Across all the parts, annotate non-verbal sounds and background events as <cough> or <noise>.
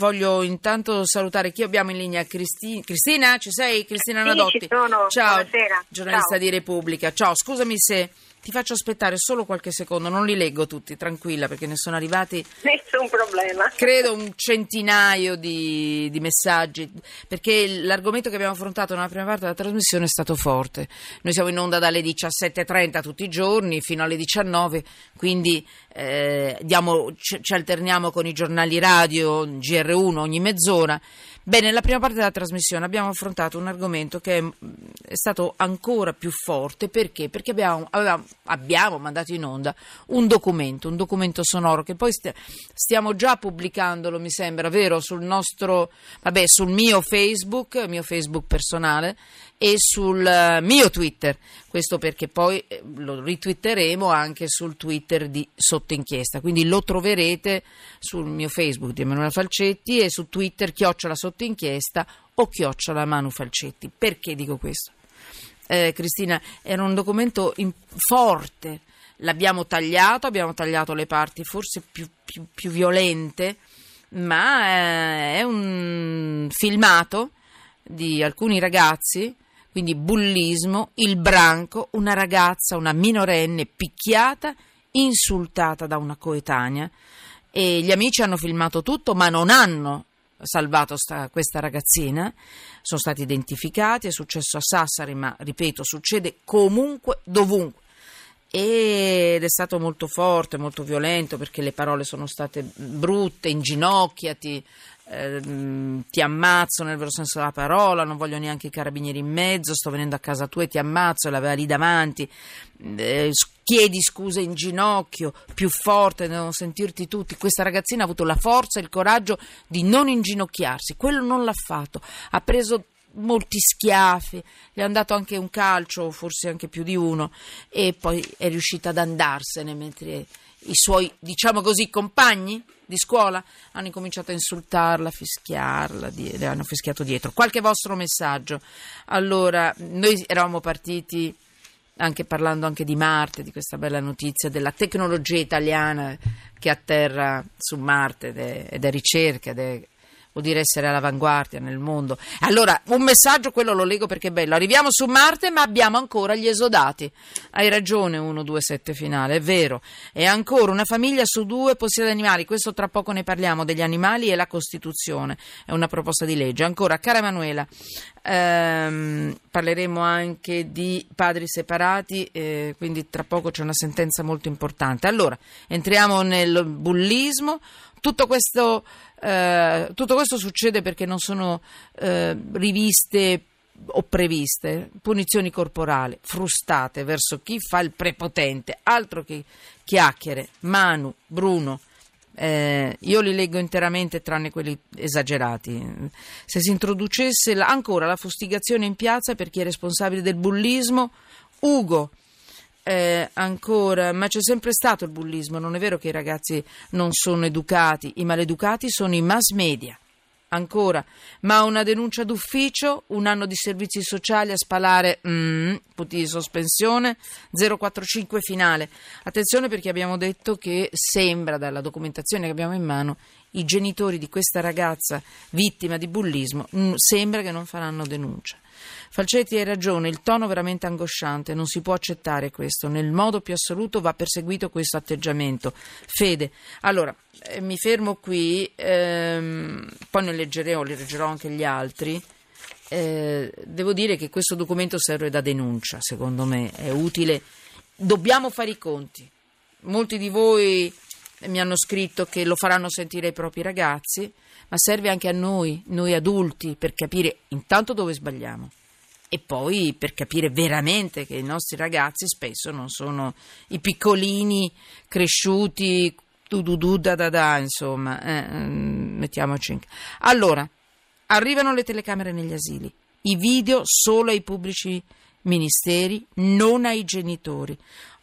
voglio intanto salutare chi abbiamo in linea. Cristi- Cristina, ci sei? Cristina Sì, Nadotti. ci sono. Ciao, Buonasera. giornalista Ciao. di Repubblica. Ciao, scusami se ti faccio aspettare solo qualche secondo, non li leggo tutti, tranquilla, perché ne sono arrivati Nessun problema. credo un centinaio di, di messaggi, perché l'argomento che abbiamo affrontato nella prima parte della trasmissione è stato forte. Noi siamo in onda dalle 17.30 tutti i giorni fino alle 19, quindi eh, diamo- ci, ci alterniamo con i giornali radio, GR1 ogni mezz'ora. Bene, nella prima parte della trasmissione abbiamo affrontato un argomento che è, è stato ancora più forte perché? Perché abbiamo, avevamo- abbiamo mandato in onda un documento, un documento sonoro che poi st- stiamo già pubblicandolo, mi sembra, vero, sul nostro, vabbè, sul mio Facebook, mio Facebook personale e sul eh, mio Twitter. Questo perché poi eh, lo ritwitteremo anche sul Twitter di Sotto Inchiesta. Quindi lo troverete sul mio Facebook di Emanuela Falcetti e su Twitter chiocciola Sotto Inchiesta o chiocciola Manu Falcetti. Perché dico questo? Eh, Cristina, era un documento in- forte. L'abbiamo tagliato, abbiamo tagliato le parti forse più, più- più violente, ma eh, è un filmato di alcuni ragazzi, quindi bullismo, il branco, una ragazza, una minorenne picchiata, insultata da una coetanea. E gli amici hanno filmato tutto ma non hanno salvato sta- questa ragazzina, sono stati identificati, è successo a Sassari ma ripeto succede comunque, dovunque. Ed è stato molto forte, molto violento perché le parole sono state brutte, inginocchiati, ehm, ti ammazzo nel vero senso della parola, non voglio neanche i carabinieri in mezzo, sto venendo a casa tua e ti ammazzo, e l'aveva lì davanti, eh, chiedi scusa in ginocchio, più forte, devono sentirti tutti. Questa ragazzina ha avuto la forza e il coraggio di non inginocchiarsi, quello non l'ha fatto, ha preso molti schiaffi, le hanno dato anche un calcio, forse anche più di uno, e poi è riuscita ad andarsene mentre i suoi, diciamo così, compagni di scuola hanno incominciato a insultarla, a fischiarla, di- le hanno fischiato dietro. Qualche vostro messaggio? Allora, noi eravamo partiti anche parlando anche di Marte, di questa bella notizia della tecnologia italiana che atterra su Marte ed è, ed è ricerca ed è vuol dire essere all'avanguardia nel mondo. Allora, un messaggio, quello lo leggo perché è bello. Arriviamo su Marte, ma abbiamo ancora gli esodati. Hai ragione, 127 finale, è vero. E ancora una famiglia su due possiede animali. Questo tra poco ne parliamo degli animali e la Costituzione. È una proposta di legge. Ancora, cara Emanuela, ehm, parleremo anche di padri separati, eh, quindi tra poco c'è una sentenza molto importante. Allora, entriamo nel bullismo. Tutto questo, eh, tutto questo succede perché non sono eh, riviste o previste punizioni corporali frustate verso chi fa il prepotente, altro che chiacchiere. Manu, Bruno, eh, io li leggo interamente tranne quelli esagerati. Se si introducesse la- ancora la fustigazione in piazza per chi è responsabile del bullismo, Ugo. Eh, ancora, ma c'è sempre stato il bullismo, non è vero che i ragazzi non sono educati, i maleducati sono i mass media. Ancora, ma una denuncia d'ufficio, un anno di servizi sociali a spalare, mm, punti di sospensione, 045 finale. Attenzione perché abbiamo detto che sembra dalla documentazione che abbiamo in mano i genitori di questa ragazza vittima di bullismo mm, sembra che non faranno denuncia. Falcetti hai ragione, il tono veramente angosciante, non si può accettare questo, nel modo più assoluto va perseguito questo atteggiamento. Fede, allora eh, mi fermo qui, ehm, poi ne leggerò, leggerò anche gli altri. Eh, devo dire che questo documento serve da denuncia, secondo me, è utile. Dobbiamo fare i conti. Molti di voi mi hanno scritto che lo faranno sentire ai propri ragazzi, ma serve anche a noi, noi adulti, per capire intanto dove sbagliamo e poi per capire veramente che i nostri ragazzi spesso non sono i piccolini cresciuti du du du da da da, insomma, eh, mm, mettiamoci in... Allora, arrivano le telecamere negli asili, i video solo ai pubblici ministeri, non ai genitori.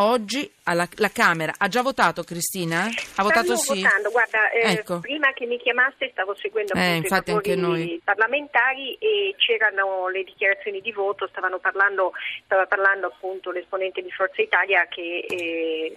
Oggi alla, la Camera ha già votato Cristina? Ha votato Stavo sì? votando, guarda, eh, Ecco. prima che mi chiamaste stavo seguendo Eh, i parlamentari e c'erano le dichiarazioni di voto, stavano parlando, stava parlando appunto l'esponente di Forza Italia che eh,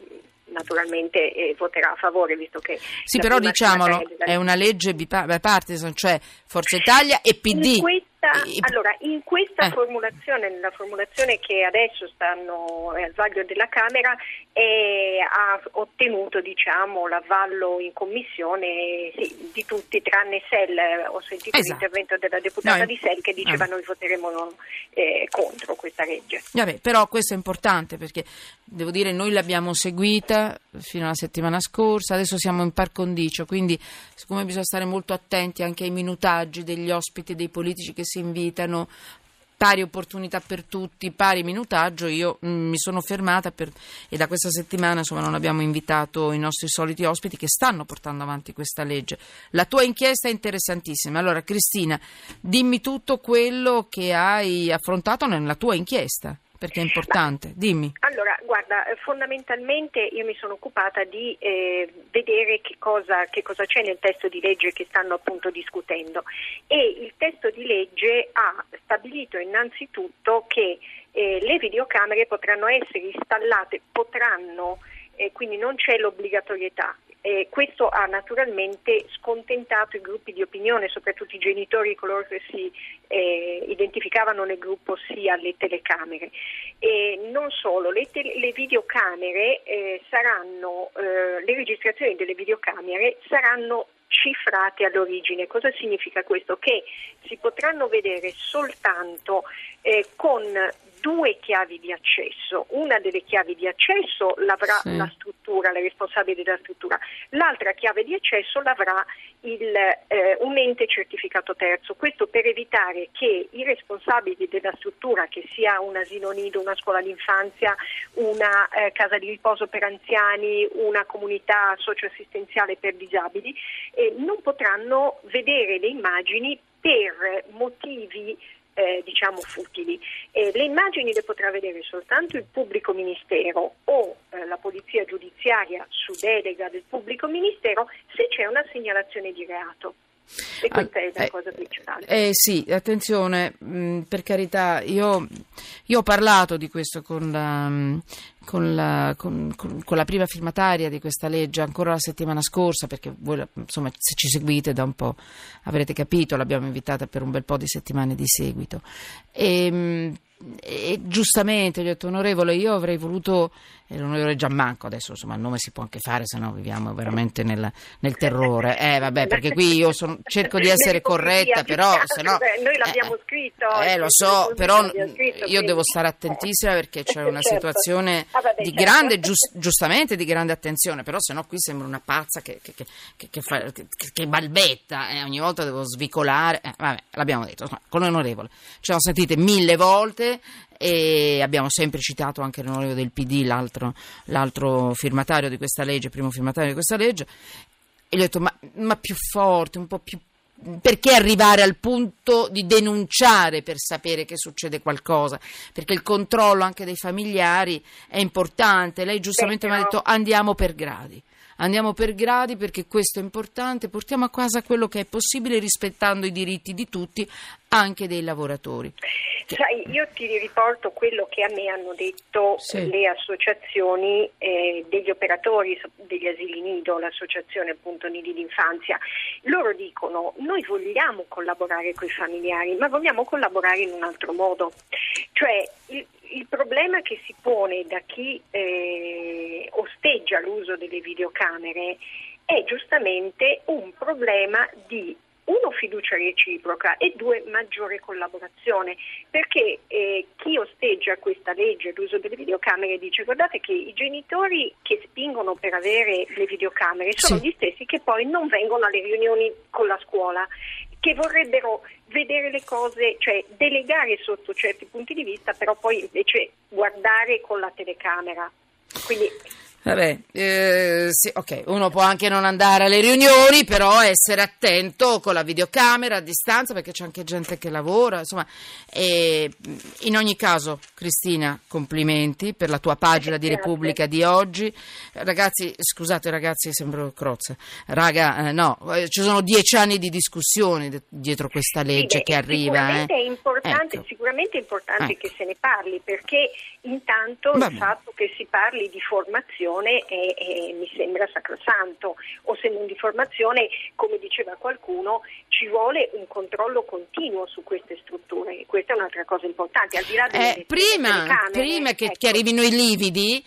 naturalmente eh, voterà a favore visto che... Sì, però diciamolo, è una legge bipartisan, cioè Forza Italia e PD. Questa, allora, in questa eh. formulazione, nella formulazione che adesso stanno al vaglio della Camera, eh, ha ottenuto diciamo, l'avallo in commissione sì, di tutti, tranne Sell. Ho sentito esatto. l'intervento della deputata no, di Sell che diceva no. noi voteremo eh, contro questa legge. Vabbè, però questo è importante perché devo dire noi l'abbiamo seguita fino alla settimana scorsa, adesso siamo in par condicio, quindi siccome bisogna stare molto attenti anche ai minutaggi degli ospiti, dei politici che si invitano, pari opportunità per tutti, pari minutaggio, io mh, mm, mi sono fermata per, e da questa settimana insomma, non abbiamo invitato i nostri soliti ospiti che stanno portando avanti questa legge. La tua inchiesta è interessantissima. Allora Cristina, dimmi tutto quello che hai affrontato nella tua inchiesta perché è importante. Dimmi. Allora, guarda, fondamentalmente io mi sono occupata di eh, vedere che cosa, che cosa, c'è nel testo di legge che stanno appunto discutendo e il testo di legge ha stabilito innanzitutto che eh, le videocamere potranno essere installate, potranno, eh, quindi non c'è l'obbligatorietà, eh, questo ha naturalmente scontentato i gruppi di opinione, soprattutto i genitori, coloro che si eh, identificavano nel gruppo sì alle telecamere. E non solo, le, te- le videocamere eh, saranno, eh, le registrazioni delle videocamere saranno cifrate all'origine. Cosa significa questo? Che si potranno vedere soltanto eh, con due chiavi di accesso. Una delle chiavi di accesso l'avrà sì. la struttura, la responsabile della struttura, l'altra chiave di accesso l'avrà il, eh, un ente certificato terzo. Questo per evitare che i responsabili della struttura, che sia un asilo nido, una scuola d'infanzia, una eh, casa di riposo per anziani, una comunità socioassistenziale per disabili, eh, non potranno vedere le immagini per motivi eh, diciamo futili. Eh, le immagini le potrà vedere soltanto il pubblico ministero o eh, la polizia giudiziaria su delega del pubblico ministero se c'è una segnalazione di reato. E questa ah, è la eh, cosa principale. Eh, sì, attenzione, mh, mm, per carità, io, io, ho parlato di questo con la, mm, con, la, con, con, con la, prima firmataria di questa legge ancora la settimana scorsa, perché voi insomma, se ci seguite da un po' avrete capito, l'abbiamo invitata per un bel po' di settimane di seguito. E, mh, e giustamente gli ho detto onorevole io avrei voluto e l'onorevole Giammanco adesso insomma il nome si può anche fare se no viviamo veramente nel, nel terrore eh vabbè perché qui io sono, cerco di essere corretta però se no noi l'abbiamo eh, scritto eh lo so però io devo stare attentissima perché c'è una certo. situazione ah, vabbè, di certo. grande giust, giustamente di grande attenzione però se no qui sembra una pazza che, che, che, che fa, balbetta e eh, ogni volta devo svicolare eh, vabbè l'abbiamo detto con l'onorevole ci siamo sentite mille volte e abbiamo sempre citato anche l'onorevole del PD, l'altro, l'altro firmatario di questa legge, primo firmatario di questa legge, e gli ho detto ma, ma più forte, un po' più perché arrivare al punto di denunciare per sapere che succede qualcosa? Perché il controllo anche dei familiari è importante. Lei giustamente mi ha detto andiamo per gradi. Andiamo per gradi perché questo è importante, portiamo a casa quello che è possibile rispettando i diritti di tutti, anche dei lavoratori. Sai, io ti riporto quello che a me hanno detto sì. le associazioni eh, degli operatori degli asili nido, l'associazione appunto Nidi d'infanzia. Loro dicono noi vogliamo collaborare con i familiari, ma vogliamo collaborare in un altro modo. Cioè il, il problema che si pone da chi eh, osteggia l'uso delle videocamere è giustamente un problema di uno fiducia reciproca e due maggiore collaborazione perché eh, chi osteggia questa legge l'uso delle videocamere dice guardate che i genitori che spingono per avere le videocamere sono sì. gli stessi che poi non vengono alle riunioni con la scuola che vorrebbero vedere le cose, cioè delegare sotto certi punti di vista, però poi invece guardare con la telecamera. Quindi Vabbè, eh, sì, ok, uno può anche non andare alle riunioni, però essere attento con la videocamera a distanza perché c'è anche gente che lavora, insomma, e in ogni caso, Cristina, complimenti per la tua pagina di Repubblica di oggi. Ragazzi, scusate ragazzi, sembro crozza. Raga, eh, no, eh, ci sono dieci anni di discussione dietro questa legge sì, che arriva. Sicuramente, eh. è importante, ecco. sicuramente è importante ecco. che se ne parli perché intanto Vabbè. il fatto che si parli di formazione l'informazione è, è, mi sembra sacrosanto, o se non di formazione, come diceva qualcuno, ci vuole un controllo continuo su queste strutture, questa è un'altra cosa importante, al di là delle, eh, prima, delle prima che, ecco. che arrivino i lividi,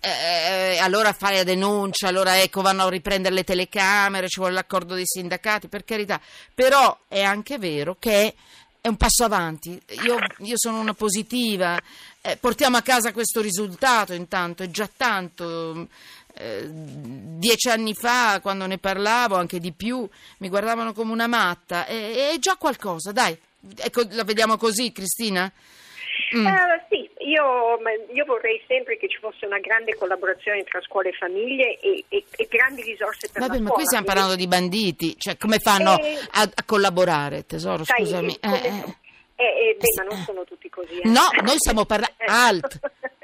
eh, allora fai la denuncia, allora ecco vanno a riprendere le telecamere, ci vuole l'accordo dei sindacati, per carità, però è anche vero che è un passo avanti, io, io sono una positiva, eh, portiamo a casa questo risultato intanto, è già tanto. Eh, dieci anni fa, quando ne parlavo, anche di più, mi guardavano come una matta. È, è già qualcosa, dai. Ecco, la vediamo così, Cristina? Mm. Uh, sì, io, io, vorrei sempre che ci fosse una grande collaborazione tra scuole e famiglie e, e, e grandi risorse per Vabbè, ma scuola. qui stiamo parlando di banditi, cioè come fanno eh, a, a, collaborare, tesoro, sai, scusami. Come, eh, eh. Eh, beh, ma non sono tutti così. Eh. No, noi stiamo parlando... <laughs> Alt!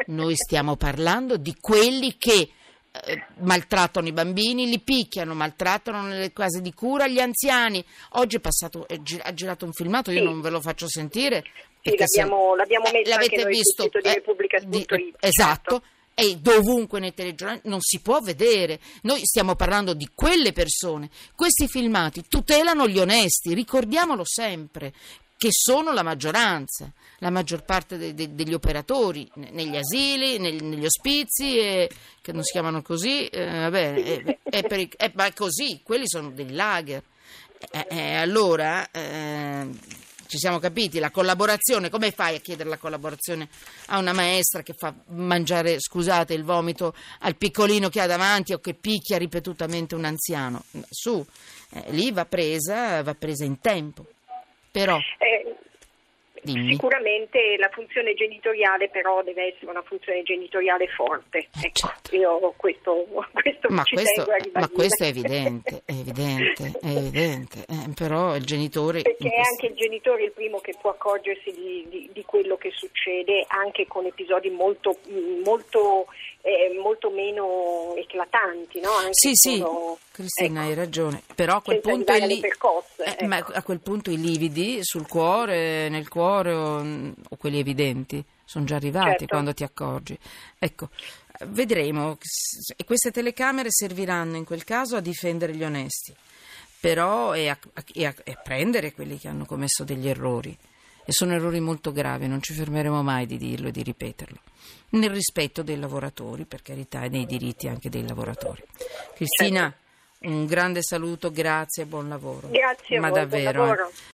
Noi stiamo parlando di quelli che eh, maltrattano i bambini, li picchiano, maltrattano nelle case di cura gli anziani. Oggi è passato, è gi- ha girato un filmato, io Sì. non ve lo faccio sentire. Sì, perché se- l'abbiamo, l'abbiamo eh, messo anche noi visto, sul sito di eh, Repubblica.it. di- esatto. E dovunque nei telegiornali non si può vedere. Noi stiamo parlando di quelle persone. Questi filmati tutelano gli onesti, ricordiamolo sempre, che sono la maggioranza, la maggior parte de- de- degli operatori ne- negli asili, nel- negli ospizi, e- che non si chiamano così, eh, vabbè, è, è per è- ma è così, quelli sono dei lager. Eh, eh, allora, eh, ci siamo capiti, la collaborazione, come fai a chiedere la collaborazione a una maestra che fa mangiare, scusate, il vomito al piccolino che ha davanti o che picchia ripetutamente un anziano? Su, eh, lì va presa, va presa in tempo. Però, Eh, dimmi. Sicuramente la funzione genitoriale però deve essere una funzione genitoriale forte. Eh, Ecco, certo. io questo, questo Ma ci questo, tengo a ma questo è evidente, è evidente, è <laughs> evidente. Eh, però il genitore... Perché è anche il genitore il primo che può accorgersi di, di- di quello che succede anche con episodi molto, molto, eh, molto meno eclatanti. No? Anche Sì, sì, solo- Cristina, ecco, hai ragione. Però a quel punto i alle percosse, eh, ecco. a quel punto i lividi sul cuore, nel cuore o, o quelli evidenti sono già arrivati Certo. quando ti accorgi. Ecco, vedremo. E queste telecamere serviranno in quel caso a difendere gli onesti, però e a, e a- e a prendere quelli che hanno commesso degli errori. E sono errori molto gravi, non ci fermeremo mai di dirlo e di ripeterlo. Nel rispetto dei lavoratori, per carità, e dei diritti anche dei lavoratori. Cristina, un grande saluto, grazie e buon lavoro. Grazie Ma davvero. eh. lavoro.